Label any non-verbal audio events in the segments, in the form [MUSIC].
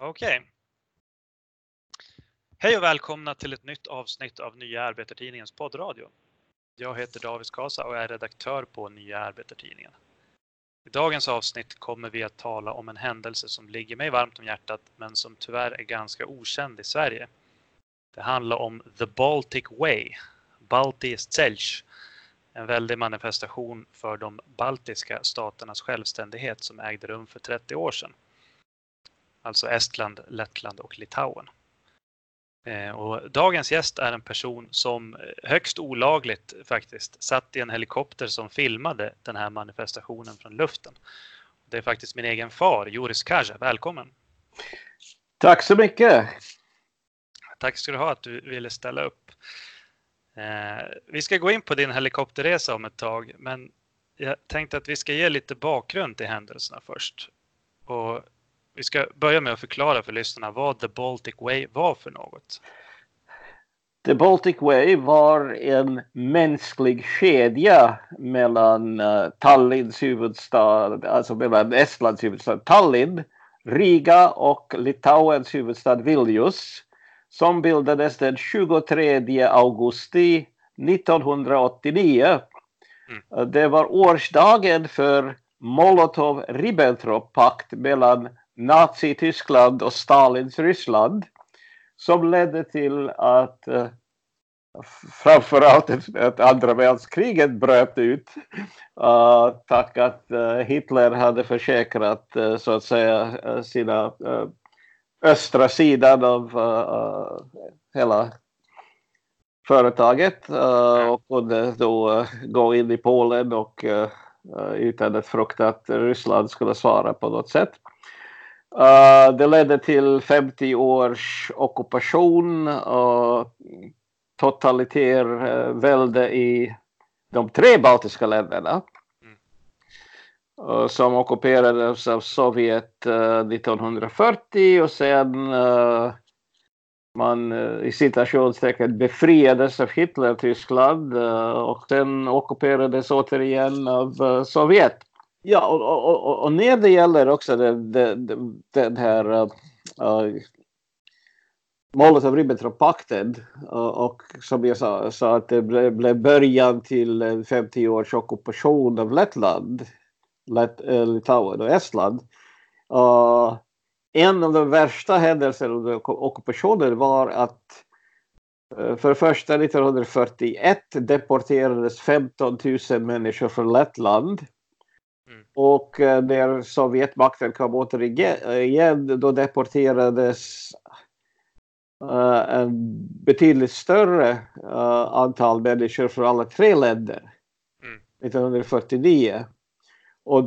Okej. Hej och välkomna till ett nytt avsnitt av Nya Arbetartidningens poddradio. Jag heter David Kasa och är redaktör på Nya Arbetartidningen. I dagens avsnitt kommer vi att tala om en händelse som ligger mig varmt om hjärtat men som tyvärr är ganska okänd i Sverige. Det handlar om The Baltic Way, Balti en väldig manifestation för de baltiska staternas självständighet som ägde rum för 30 år sedan. Alltså Estland, Lettland och Litauen. Eh, och dagens gäst är en person som högst olagligt faktiskt satt i en helikopter som filmade den här manifestationen från luften. Det är faktiskt min egen far, Joris Kaja. Välkommen! Tack så mycket! Tack ska du ha att du ville ställa upp. Eh, vi ska gå in på din helikopterresa om ett tag, men jag tänkte att vi ska ge lite bakgrund till händelserna först. Och vi ska börja med att förklara för lyssnarna vad The Baltic Way var för något. The Baltic Way var en mänsklig kedja mellan uh, Tallinns huvudstad, alltså mellan Estlands huvudstad Tallinn, Riga och Litauens huvudstad Vilnius som bildades den 23 augusti 1989. Mm. Det var årsdagen för Molotov-Ribbentrop-pakt mellan Nazi-Tyskland och Stalins Ryssland som ledde till att uh, framförallt att, att andra världskriget bröt ut uh, tack att uh, Hitler hade försäkrat uh, så att säga sina östra sidan av hela företaget och kunde då gå in i Polen och utan att frukta att Ryssland skulle svara på något sätt. Uh, det ledde till 50 års ockupation och totalitär uh, välde i de tre baltiska länderna. Mm. Uh, som ockuperades av Sovjet 1940 och sen man i citationstecken befriades av Hitler-Tyskland och sen ockuperades återigen av Sovjet. Ja, och, och, och, när det gäller också den, det, det här uh, målet av Ribbentrop-pakten uh, och som jag sa, sa att det blev, blev början till en 50 års ockupation av Lettland, Let, uh, äh, Litauen och Estland. Uh, en av de värsta händelserna under ockupationen var att för det första 1941 deporterades 15 000 människor från Lettland Mm. Och eh, när Sovjetmakten kom återigen då deporterades uh, en betydligt större uh, antal människor från alla tre länder mm. 1949. Och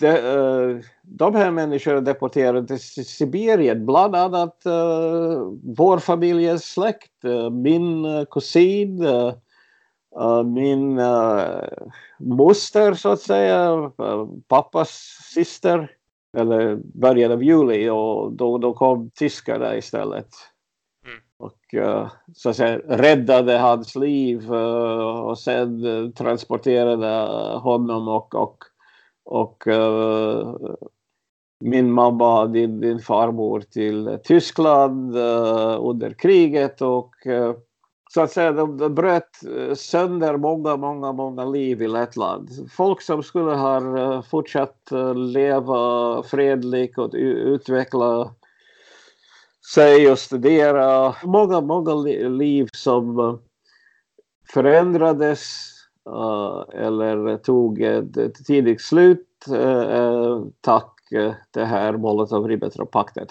de, uh, de här människorna deporterades till Sibirien, bland annat uh, vår familjens släkt, min kusin, Uh, min uh, moster så att säga, uh, pappas syster, eller början av juli och då, då kom tyskarna istället. Mm. Och så att säga räddade hans liv och sen transporterade honom och, och, och min mamma, din, din farmor till Tyskland under kriget och så att säga, de, bröt eh, sönder många, många, många liv i Lettland. Folk som skulle ha eh, fortsatt eh, leva fredligt och utveckla sig och studera. Många, många liv som förändrades eller tog ett tidigt slut tack det här Molotov-Ribbentrop-pakten.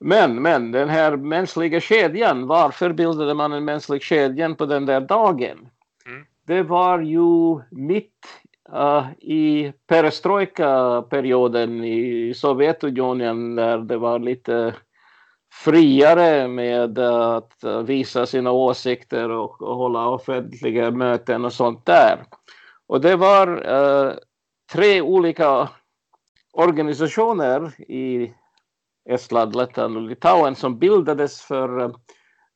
Men, men den här mänskliga kedjan, varför bildade man en mänsklig kedjan på den där dagen? Mm. Det var ju mitt uh, i perestrojka-perioden i Sovjetunionen där det var lite friare med att visa sina åsikter och, och hålla offentliga möten och sånt där. Och det var uh, tre olika organisationer i Estland, Lettland och Litauen som bildades för, eh,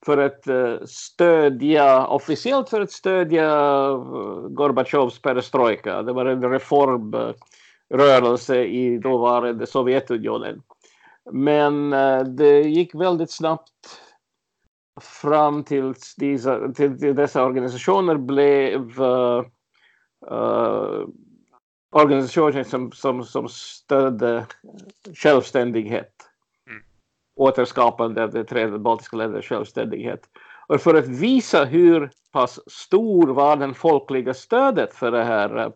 för att eh, stödja, officiellt för att stödja eh, Gorbatjovs perestrojka. Det var en reformrörelse i dåvarande Sovjetunionen. Men det gick väldigt snabbt fram tills dessa, till dessa organisationer blev uh, organisationer som, som, som stödde självständighet. Återskapande av de tre baltiska ländernas självständighet. Och för att visa hur pass stor var den folkliga stödet för det här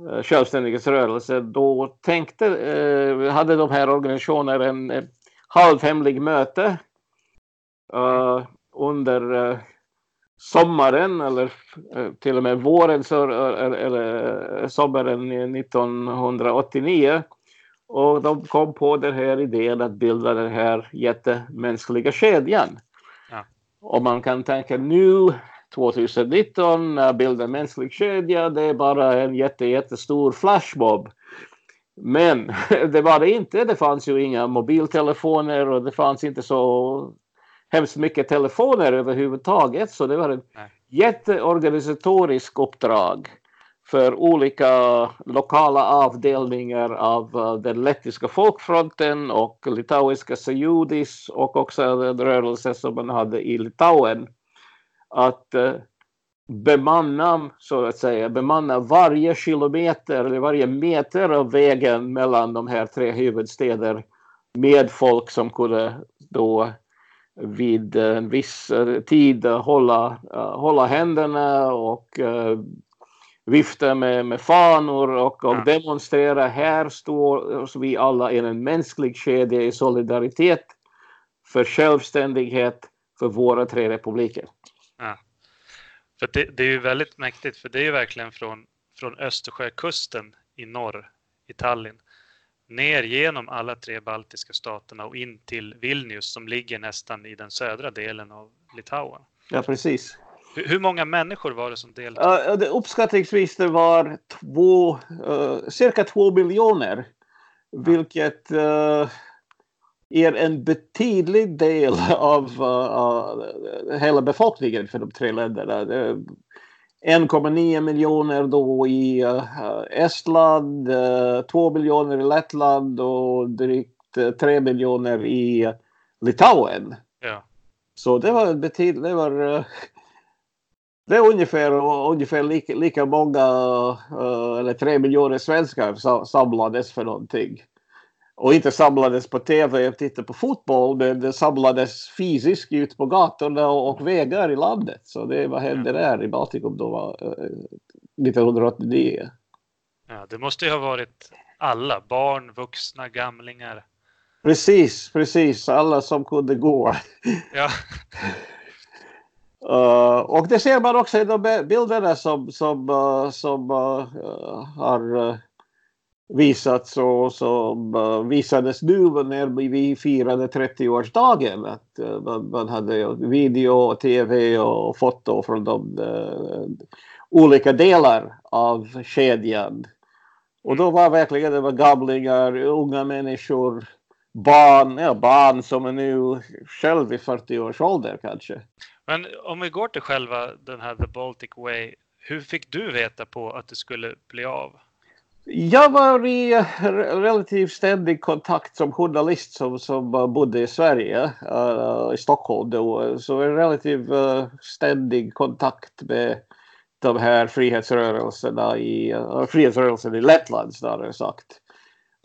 uh, självständighetsrörelsen då tänkte, uh, hade de här organisationerna en, en halvhemlig möte uh, under uh, sommaren eller till och med våren så, eller sommaren 1989. Och de kom på den här idén att bilda den här jättemänskliga kedjan. Ja. Och man kan tänka nu 2019 bilda en mänsklig kedja, det är bara en jätte, jättestor flashmob. Men [LAUGHS] det var det inte. Det fanns ju inga mobiltelefoner och det fanns inte så hemskt mycket telefoner överhuvudtaget. Så det var ett jätteorganisatorisk uppdrag för olika lokala avdelningar av eh, den lettiska folkfronten och litauiska Sejudis och också den rörelse som man hade i Litauen. Att eh, bemanna, så att säga, bemanna varje kilometer eller varje meter av vägen mellan de här tre huvudstäder med folk som kunde då vid en viss eh, tid hålla, hålla händerna och vifta med, med fanor och, och demonstrera. Här står vi alla i en mänsklig kedja i solidaritet för självständighet för våra tre republiker. Ja. För det, det, är ju väldigt mäktigt, för det är ju verkligen från, från Östersjökusten i norr, i Tallinn, ner genom alla tre baltiska staterna och in till Vilnius som ligger nästan i den södra delen av Litauen. Ja, precis. Hur, många människor var det som deltog? Uh, uppskattningsvis det var två, uh, cirka två miljoner, vilket uh, är en betydlig del av uh, hela befolkningen för de tre länderna. 1,9 miljoner då i Estland, uh, 2 miljoner i Lettland och drygt uh, 3 miljoner i Litauen. Ja. Så det var betydligt, det var det är ungefär, ungefär lika, lika många, eller 3 miljoner svenskar samlades för någonting och inte samlades på tv och tittade på fotboll men det samlades fysiskt ut på gatorna och vägar i landet. Så det vad hände där i Baltikum då var, 1989. Ja, det måste ju ha varit alla, barn, vuxna, gamlingar. Precis, precis, alla som kunde gå. Ja. [LAUGHS] uh, och det ser man också i de bilderna som, som, uh, som uh, har visats och som visades nu när vi firade 30-årsdagen. Att man, man, hade video tv och foto från de olika delar av kedjan. Och då var verkligen det var gamlingar, unga människor, barn, ja, barn som är nu själv i 40 års ålder kanske. Men om vi går till själva den här The Baltic Way, hur fick du veta på att det skulle bli av? Jag var i relativt ständig kontakt som journalist som, som bodde i Sverige, uh, i Stockholm då. Så en relativt uh, eh, ständig kontakt med de här frihetsrörelserna i, uh, frihetsrörelsen i Lettland snarare sagt.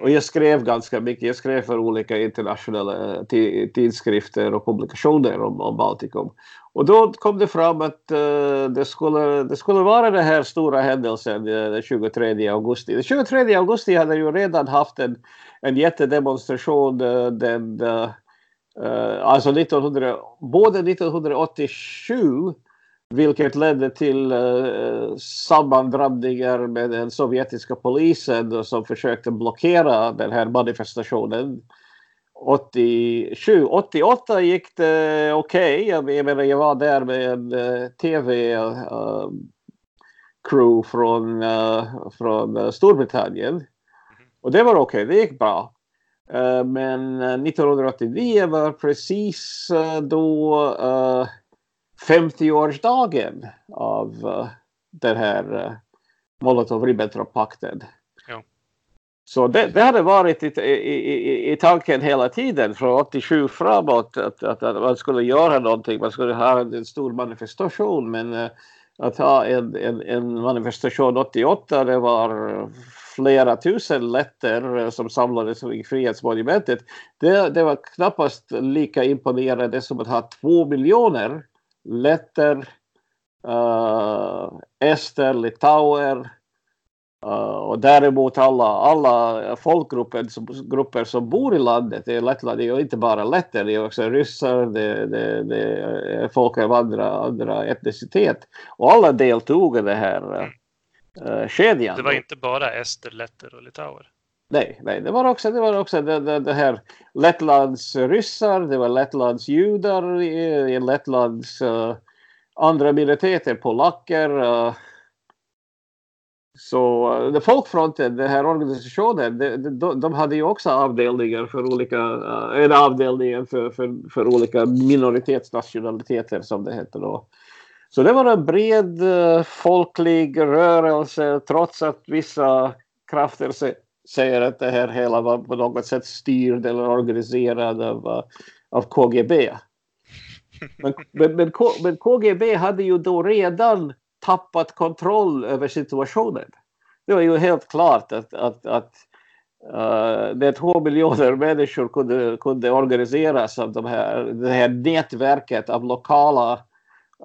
Och jag skrev ganska mycket. Jag skrev för olika internationella eh, tidskrifter och publikationer om, om Baltikum. Och då kom det fram att uh, det, skulle, det skulle vara den här stora händelsen uh, den 23 augusti. Den 23 augusti hade ju redan haft en, en jättedemonstration uh, den, uh, alltså 1900, både 1987 vilket ledde till uh, sammandrabbningar med den sovjetiska polisen som försökte blockera den här manifestationen. 87, 88 gick det okej. Okay. Jag, menar, jag var där med en eh, uh, tv uh, eh, crew från, uh, från Storbritannien. Och det var okej, okay. det gick bra. men 1989 var precis då 50-årsdagen av den här Molotov-Ribbentrop-pakten. Så det, det hade varit i, i, i, tanken hela tiden från 87 framåt att, att, att, man skulle göra någonting. Man skulle ha en stor manifestation men uh, att ha en, en, en, manifestation 88 det var flera tusen letter som samlades i Frihetsmonumentet. Det, det var knappast lika imponerande som att ha två miljoner letter, uh, ester, litauer Uh, och däremot alla, alla folkgrupper som, grupper som bor i landet, det är Lettland, det är inte bara letter, det är också ryssar, det, det, det är folk av andra, andra etnicitet. Och alla deltog i det här uh, kedjan. Det var inte bara ester, letter och litauer? Nej, nej, det var också det, var också det, det, det här Lettlands ryssar, det var Lettlands judar, i, i Lettlands uh, andra minoriteter, polacker, uh, så uh, Folkfronten, den här organisationen, de, de, de, hade ju också avdelningar för olika, uh, en avdelning för, för, för olika minoritetsnationaliteter som det heter då. Så det var en bred uh, folklig rörelse trots att vissa krafter säger att det här hela var på något sätt styrd eller organiserad av, uh, av KGB. [LAUGHS] Men, men, men, men KGB hade ju då redan tappat kontroll över situationen. Det var ju helt klart att, att, att uh, det två miljoner människor kunde, kunde organiseras av de här, det här nätverket av lokala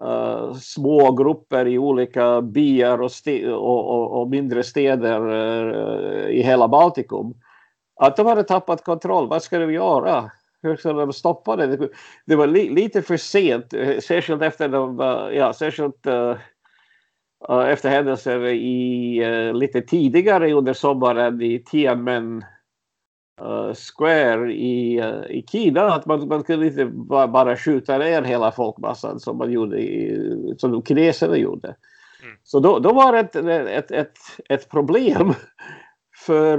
uh, små grupper i olika byar och, och, och, och mindre städer uh, i hela Baltikum. Att de hade tappat kontroll. Vad ska de göra? Hur ska de stoppa det? Det var li, lite för sent, eh, särskilt efter de, ja, särskilt efter händelser i, uh, lite tidigare under sommaren i Tiananmen uh, Square i, uh, i Kina. Att man, man kunde inte bara, bara skjuta ner hela folkmassan som man gjorde i, som kineserna gjorde. Mm. Så då, då var det ett, ett, ett, ett problem [LAUGHS] för,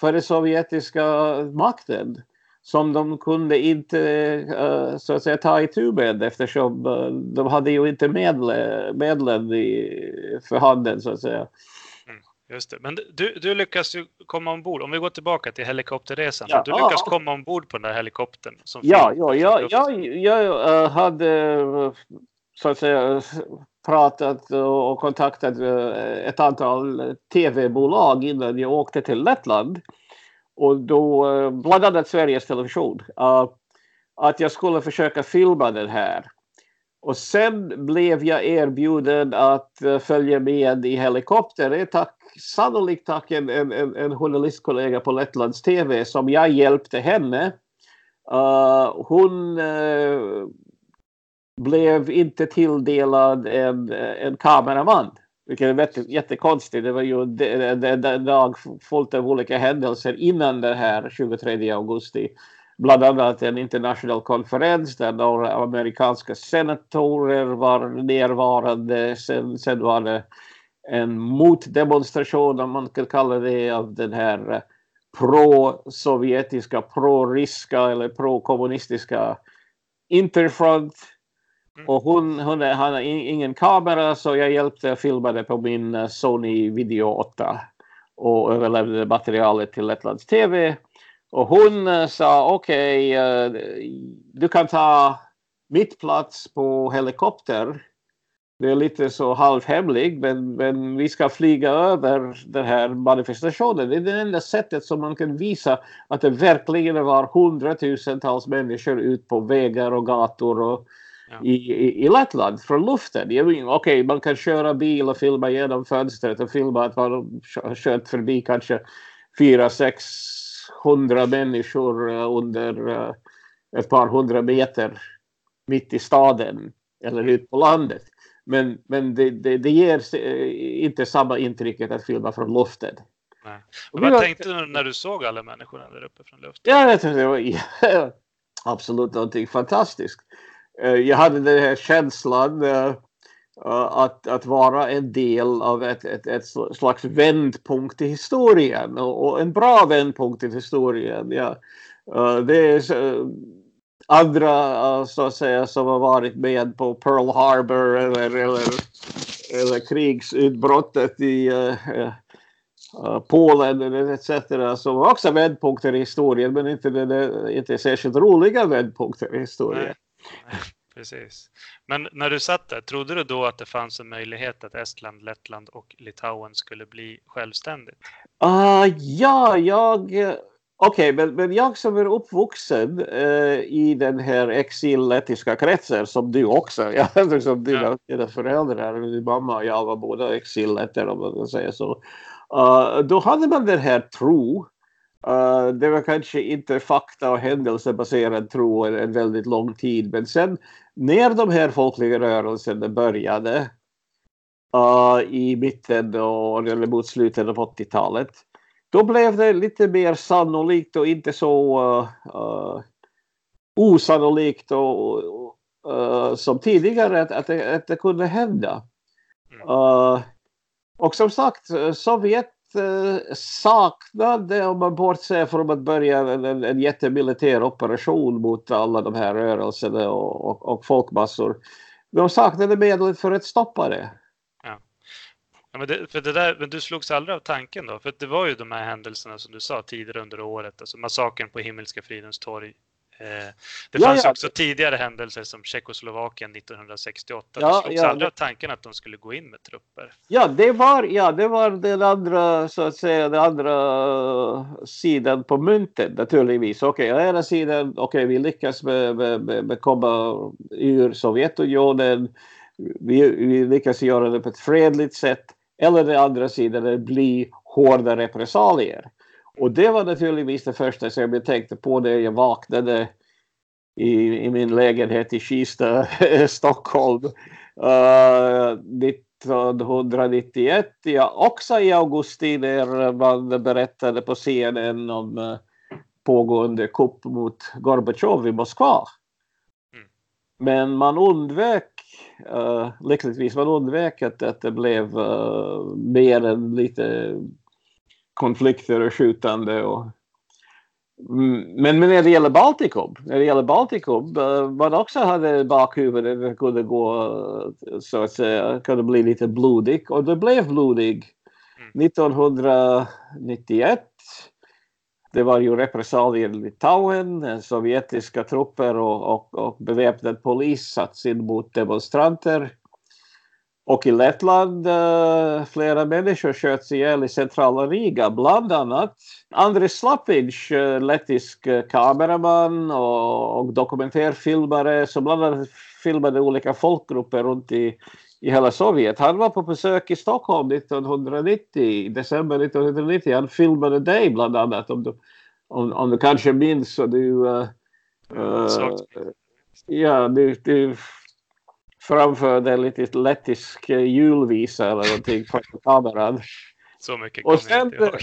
för den sovjetiska makten som de kunde inte uh, så att säga ta itu med eftersom uh, de hade ju inte medle, medlen i, för handen så att säga. Just det. Men du, du lyckas ju komma ombord. Om vi går tillbaka till helikopterresan. Ja, du lyckas ja. komma ombord på den där helikoptern. Som ja, ja, ja, ja, jag uh, hade så att säga pratat och kontaktat ett antal tv-bolag innan jag åkte till Lettland. Och då, eh, bland annat Sveriges Television, att jag skulle försöka filma den här. Och sen blev jag erbjuden att eh, följa med i helikopter. Det är tack, sannolikt tack en, en, en journalistkollega på Lettlands TV som jag hjälpte henne. Uh, hon eh, blev inte tilldelad en, en kameraman. Vilket är jättekonstigt. Det var ju en dag fullt av olika händelser innan det här 23 augusti. Bland annat en internationell konferens där några amerikanska senatorer var närvarande. Sen, sen var det en motdemonstration, om man kan kalla det, av den här pro-sovjetiska, pro-ryska eller pro-kommunistiska Interfront Mm. Och hon, hon har ingen kamera så jag hjälpte filmade på min Sony Video 8 och överlämnade materialet till Lettlands TV. Och hon uh, sa okej, okay, uh, du kan ta mitt plats på helikopter. Det är lite så halvhemlig men, men vi ska flyga över den här manifestationen. Det är det enda sättet som man kan visa att det verkligen var hundratusentals människor ut på vägar och gator och i, i, i Lettland från luften. Okej, okay, man kan köra bil och filma genom fönstret och filma att man kört förbi kanske 400-600 människor eh, under uh, ett par hundra meter mitt i staden eller ut på landet. Men, men det, det, det ger inte samma intrycket att filma från luften. Nej. Vad var, tänkte du när du såg alla människorna där uppe från luften? Ja, jag det var [LAUGHS] absolut någonting fantastiskt. Eh, jag hade den här känslan Eh, att, att vara en del av ett, ett, ett slags vändpunkt i historien och, och en bra vändpunkt i historien. Ja. Eh, det är eh, andra så att säga som har varit med på Pearl Harbor eller, eller, eller krigsutbrottet i Polen etc. som också vändpunkter i historien men inte, inte särskilt roliga vändpunkter i historien. Nej. Nej, precis. Men när du satt där, trodde du då att det fanns en möjlighet att Estland, Lettland och Litauen skulle bli självständigt? Uh, ja, jag Okej, okay, men, men jag som är uppvuxen uh, i den här exillettiska kretsen som du också, [LAUGHS] ja, som dina, ja. dina föräldrar, din mamma och jag var båda exilletter om man kan säga så. Uh, då hade man den här tro. Uh, det var kanske inte fakta och händelsebaserad tro en, väldigt lång tid men sen när de här folkliga rörelserna började i mitten och, eller mot slutet av 80-talet då blev det lite mer sannolikt och inte så uh, osannolikt och, uh, som tidigare att, att, det, att det kunde hända. Uh, och som sagt, Sovjet saknade, om man bortser från att börja en, en, en jättemilitär operation mot alla de här rörelserna och, och, och folkmassor. De saknade medel för att stoppa det. Ja, men, det, för det där, men du slogs aldrig av tanken då? För det var ju de här händelserna som du sa tidigare under året, alltså massakern på Himmelska fridens torg. Eh, det fanns ja. också tidigare händelser som Tjeckoslovakien 1968. Ja, du slogs ja, aldrig av tanken att de skulle gå in med trupper? Ja, det var, ja, det var den andra, så att säga, den andra sidan på myntet naturligtvis. Okej, okay, å ena sidan, okej, okay, vi lyckas med, med, med, med komma ur Sovjetunionen. Vi, vi lyckas göra det på ett fredligt sätt. Eller den andra sidan, det blir hårda repressalier. Och det var naturligtvis det första som jag tänkte på när jag vaknade i, i min lägenhet i Kista, [LAUGHS] Stockholm. Uh, 1991, ja, också i augusti när man berättade på CNN om uh, pågående kupp mot Gorbatjov i Moskva. Mm. Men man undvek uh, lyckligtvis man undvek att, att det blev uh, mer än lite konflikter och skjutande. Och, mm, men, men när det gäller Baltikum, när det gäller Baltikum, uh, man också hade bakhuvudet att det kunde gå, uh, så att säga, kunde bli lite blodig och det blev blodig. 1991 mm. det var ju repressalier i Litauen, sovjetiska trupper och, och, och beväpnad polis satts in mot demonstranter. Och i Lettland uh, flera människor sköts ihjäl i centrala Riga, bland annat Andris Slapic, uh, lettisk uh, kameraman och, och dokumentärfilmare som bland annat filmade olika folkgrupper runt i, i hela Sovjet. Han var på besök i Stockholm 1990, i december 1990. Han filmade dig bland annat om du, om, om du kanske minns. Och du, uh, ja, du, du framförde lite lettisk julvisa eller någonting på kameran. Så mycket kommer jag inte ihåg.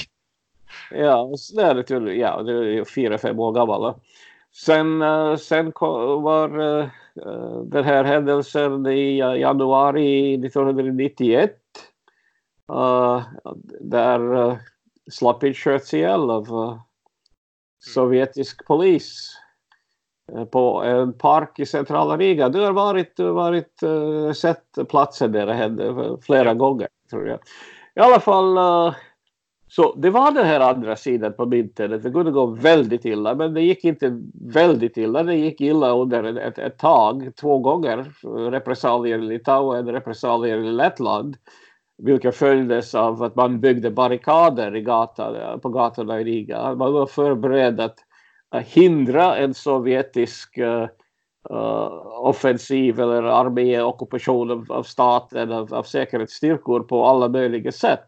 Ja, och sen, ja, det är fyra, fem år gammal. Sen, uh, sen var uh, den här händelsen i januari 1991 uh, där Slapic sköts ihjäl av uh, sovjetisk polis på en park i centrala Riga. Du har varit, varit uh, sett platsen där det hände flera gånger tror jag. I alla fall så det var den här andra sidan på myntet. Det kunde gå väldigt illa, men det gick inte väldigt illa. Det gick illa under ett, ett tag, två gånger. Repressalier i Litauen, repressalier i Lettland. Vilka följdes av att man byggde barrikader i gatan, på gatorna i Riga. Man var förberedd att Eh, hindra en sovjetisk uh, offensiv eller arméockupation av, av staten, av, av säkerhetsstyrkor på alla möjliga sätt.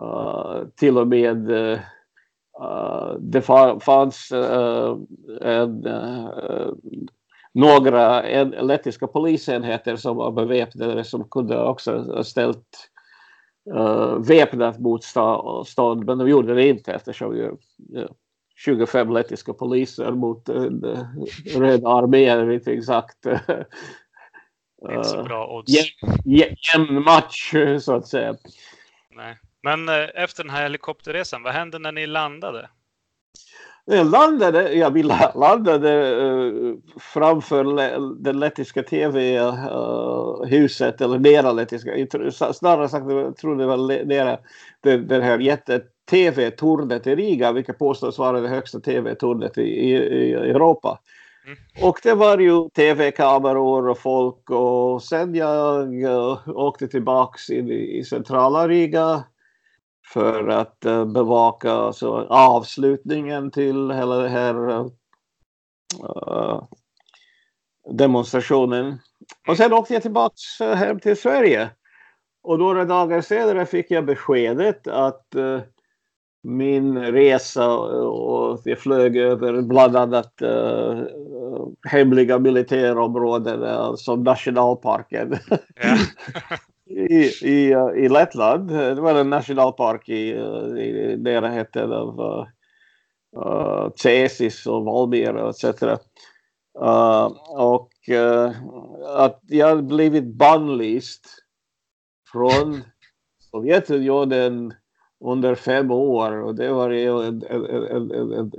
Uh, till och med uh, det fanns en, några en, lettiska polisenheter som var beväpnade som kunde också ha ställt uh, väpnat motstånd men de gjorde det inte eftersom ju, 25 lettiska poliser mot en uh, röd armé, eller inte exakt. [LAUGHS] inte så bra odds. Jämn match så att säga. Nej. Men efter den här helikopterresan, vad hände när ni landade? Jag landade, ja, vi landade uh, framför det lettiska tv-huset, uh, eller nära lettiska, snarare sagt, jag tror det var nära det här jätte tv-tornet i Riga, vilket påstås vara det högsta tv-tornet i, i, i Europa. Mm. Och det var ju tv-kameror och folk och sen jag uh, åkte tillbaks in i, i centrala Riga för att uh, bevaka alltså, avslutningen till hela den här uh, demonstrationen. Och sen åkte jag tillbaks hem till Sverige. Och några dagar senare fick jag beskedet att min resa och jag flög över bland annat uh, hemliga militärområden uh, som nationalparken ja. [LAUGHS] I, i, i Lettland. Det var en nationalpark i, i närheten av uh, Cesis och Valmiera etc. Uh, och uh, att jag blivit bannlyst från Sovjetunionen under fem år och det var ju en, en, en, en, en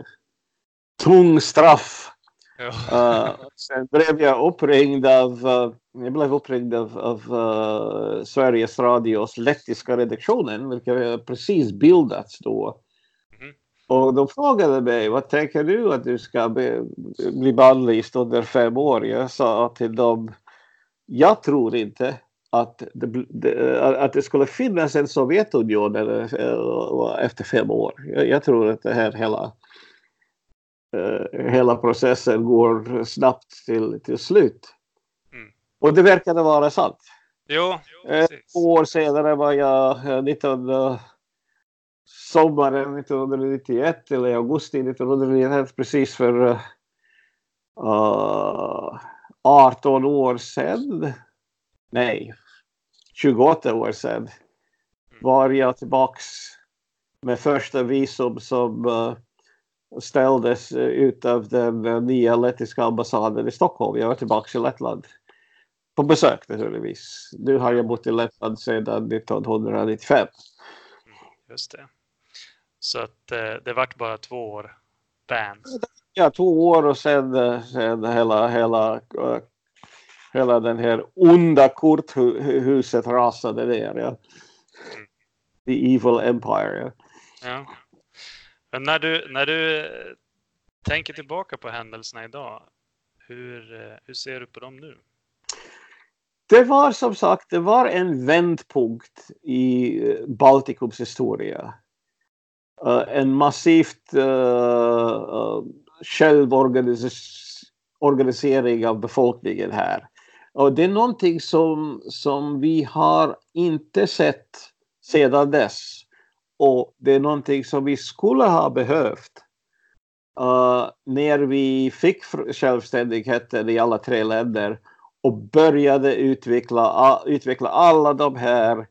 tung straff. Ja. Uh, sen blev jag uppringd av, uh, jag blev uppringd av, av uh, Sveriges Radios lettiska redaktionen, vilket precis bildats då. Mm. Och de frågade mig, vad tänker du att du ska bli, bli bannlyst under fem år? Jag sa till dem, jag tror inte att det, att det skulle finnas en Sovjetunion efter fem år. Jag, jag tror att det här hela, hela processen går snabbt till, till slut. Mm. Och det verkade vara sant. Jo, Ett år senare var jag 19, uh, sommaren 1991 eller augusti 1991 precis för uh, 18 år sedan. Nej, 28 år sedan var jag tillbaks med första visum som uh, ställdes ut av den uh, nya lettiska ambassaden i Stockholm. Jag var tillbaks i Lettland på besök naturligtvis. Nu har jag bott i Lettland sedan 1995. Mm, just det. Så att det vart bara två år band. Ja, två år och sen, sen hela, hela hela den här onda korthuset rasade ner. Ja. The Evil Empire. Ja. ja. Men när du, när du tänker tillbaka på händelserna idag, hur, hur ser du på dem nu? Det var som sagt det var en vändpunkt i Baltikums historia. En massivt uh, självorganisering av befolkningen här. Och det är någonting som, som vi har inte sett sedan dess. Och det är någonting som vi skulle ha behövt uh, när vi fick självständigheten i alla tre länder och började utveckla, uh, utveckla alla de här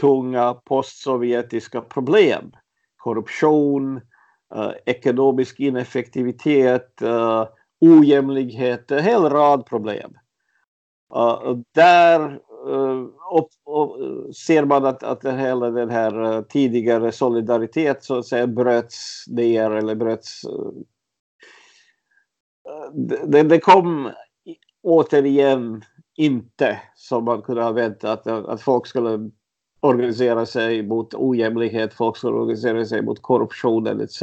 tunga postsovjetiska problem. Korruption, uh, ekonomisk ineffektivitet, uh, ojämlikhet, en hel rad problem. Uh, där eh, uh, upp, och, ser man att, att hela den här uh, tidigare solidaritet så att säga bröts ner eller bröts. Eh, det, det, kom återigen inte som man kunde ha väntat att, att folk skulle organisera sig mot ojämlikhet, folk skulle organisera sig mot korruptionen etc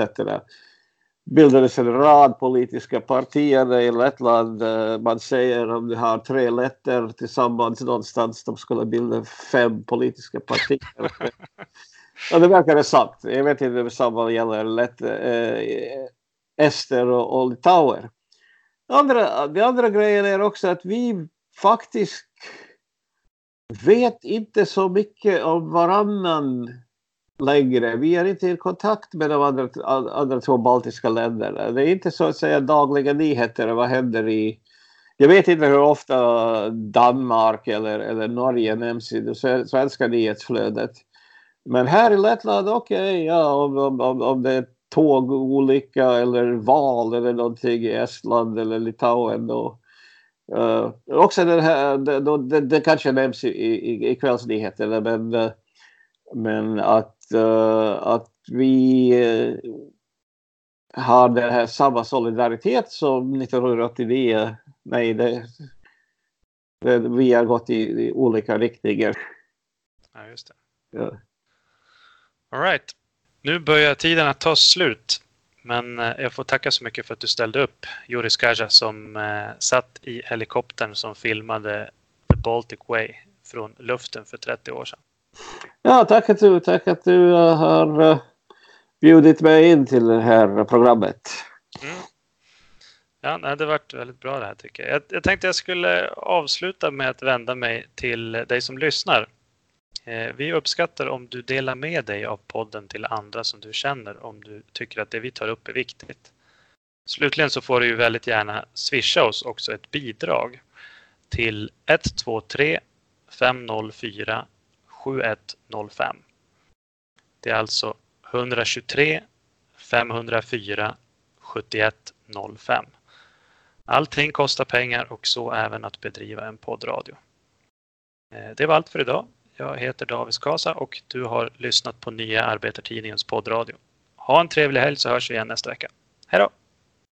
bildades en rad politiska partier i Lettland. Eh, man säger om du har tre letter tillsammans någonstans, de skulle bilda fem politiska partier. [LAUGHS] och det verkar sant. Jag vet inte om samma gäller lätt, äh, ester och, och litauer. Andra, det andra grejen är också att vi faktiskt vet inte så mycket om varannan längre. Vi är inte i kontakt med de andra, andra två baltiska länderna. Det är inte så att säga dagliga nyheter vad händer i... Jag vet inte hur ofta Danmark eller, eller Norge nämns i det svenska nyhetsflödet. Men här i Lettland, okej, okay, ja, om, om, om det är tågolycka eller val eller någonting i Estland eller Litauen då. Uh, också den här, det, det, det kanske nämns i, i, i kvällsnyheterna men, uh, men att uh, att vi uh, har den här samma solidaritet som 1989. Nej, det, det, vi har gått i, i olika riktningar. Ja, just det. Ja. All right. Nu börjar tiden att ta slut. Men eh, jag får tacka så mycket för att du ställde upp, Juri Skaja, som eh, satt i helikoptern som filmade The Baltic Way från luften för 30 år sedan. Ja, tack att du, tack att du har eh, bjudit mig in till det här programmet. Mm. Ja, nej, det har varit väldigt bra det här tycker jag. jag. Jag tänkte jag skulle avsluta med att vända mig till dig som lyssnar. Eh, vi uppskattar om du delar med dig av podden till andra som du känner om du tycker att det vi tar upp är viktigt. Slutligen så får du ju väldigt gärna swisha oss också ett bidrag till 123 504 7105. Det är alltså 123 504 7105. Allting kostar pengar och så även att bedriva en poddradio. Eh, det var allt för idag. Jag heter David Skasa och du har lyssnat på Nya Arbetartidningens poddradio. Ha en trevlig helg så hörs vi igen nästa vecka. Hej då!